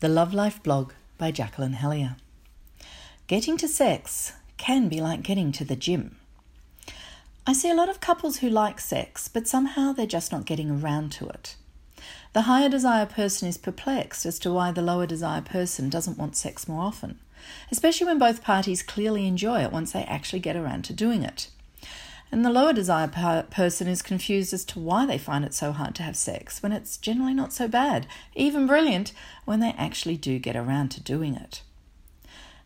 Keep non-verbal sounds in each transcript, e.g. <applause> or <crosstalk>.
The Love Life blog by Jacqueline Hellyer. Getting to sex can be like getting to the gym. I see a lot of couples who like sex, but somehow they're just not getting around to it. The higher desire person is perplexed as to why the lower desire person doesn't want sex more often, especially when both parties clearly enjoy it once they actually get around to doing it. And the lower desire per- person is confused as to why they find it so hard to have sex when it's generally not so bad, even brilliant, when they actually do get around to doing it.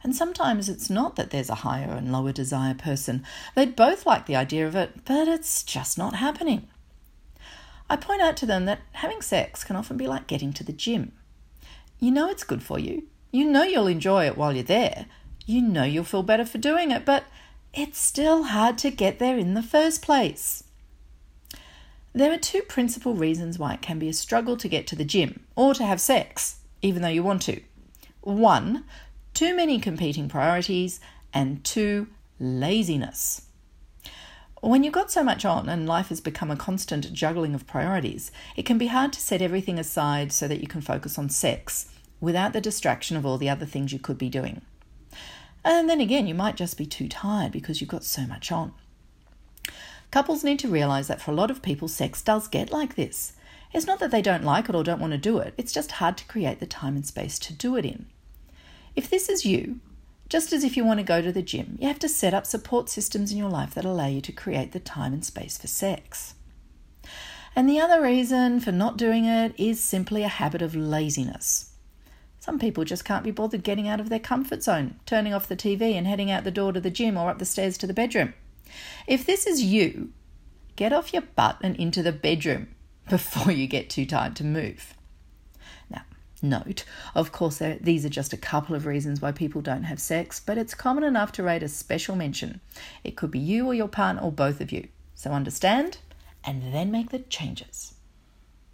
And sometimes it's not that there's a higher and lower desire person. They'd both like the idea of it, but it's just not happening. I point out to them that having sex can often be like getting to the gym. You know it's good for you. You know you'll enjoy it while you're there. You know you'll feel better for doing it, but it's still hard to get there in the first place. There are two principal reasons why it can be a struggle to get to the gym or to have sex, even though you want to. One, too many competing priorities, and two, laziness. When you've got so much on and life has become a constant juggling of priorities, it can be hard to set everything aside so that you can focus on sex without the distraction of all the other things you could be doing. And then again, you might just be too tired because you've got so much on. Couples need to realize that for a lot of people, sex does get like this. It's not that they don't like it or don't want to do it, it's just hard to create the time and space to do it in. If this is you, just as if you want to go to the gym, you have to set up support systems in your life that allow you to create the time and space for sex. And the other reason for not doing it is simply a habit of laziness. Some people just can't be bothered getting out of their comfort zone, turning off the TV and heading out the door to the gym or up the stairs to the bedroom. If this is you, get off your butt and into the bedroom <laughs> before you get too tired to move. Now, note, of course, these are just a couple of reasons why people don't have sex, but it's common enough to rate a special mention. It could be you or your partner or both of you. So understand and then make the changes.